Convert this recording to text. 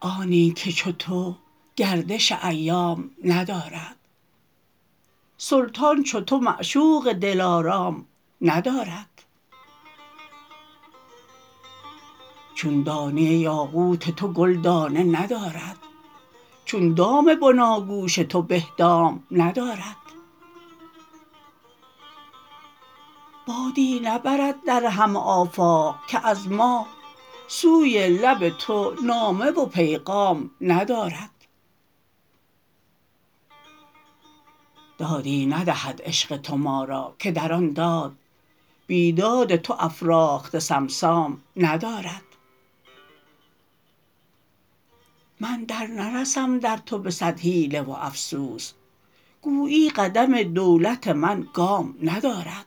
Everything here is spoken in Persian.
آنی که چو تو گردش ایام ندارد سلطان چو تو معشوق دلارام ندارد. چون دانه یاقوت تو گل دانه ندارد چون دام بناگوش تو به دام ندارد. بادی نبرد در همه آفاق که از ما سوی لب تو نامه و پیغام ندارد. دادی ندهد عشق تو ما را که در آن داد بیداد تو افراخته صمصام ندارد. من در نرسم در تو به صد حیله و افسوس گویی قدم دولت من گام ندارد.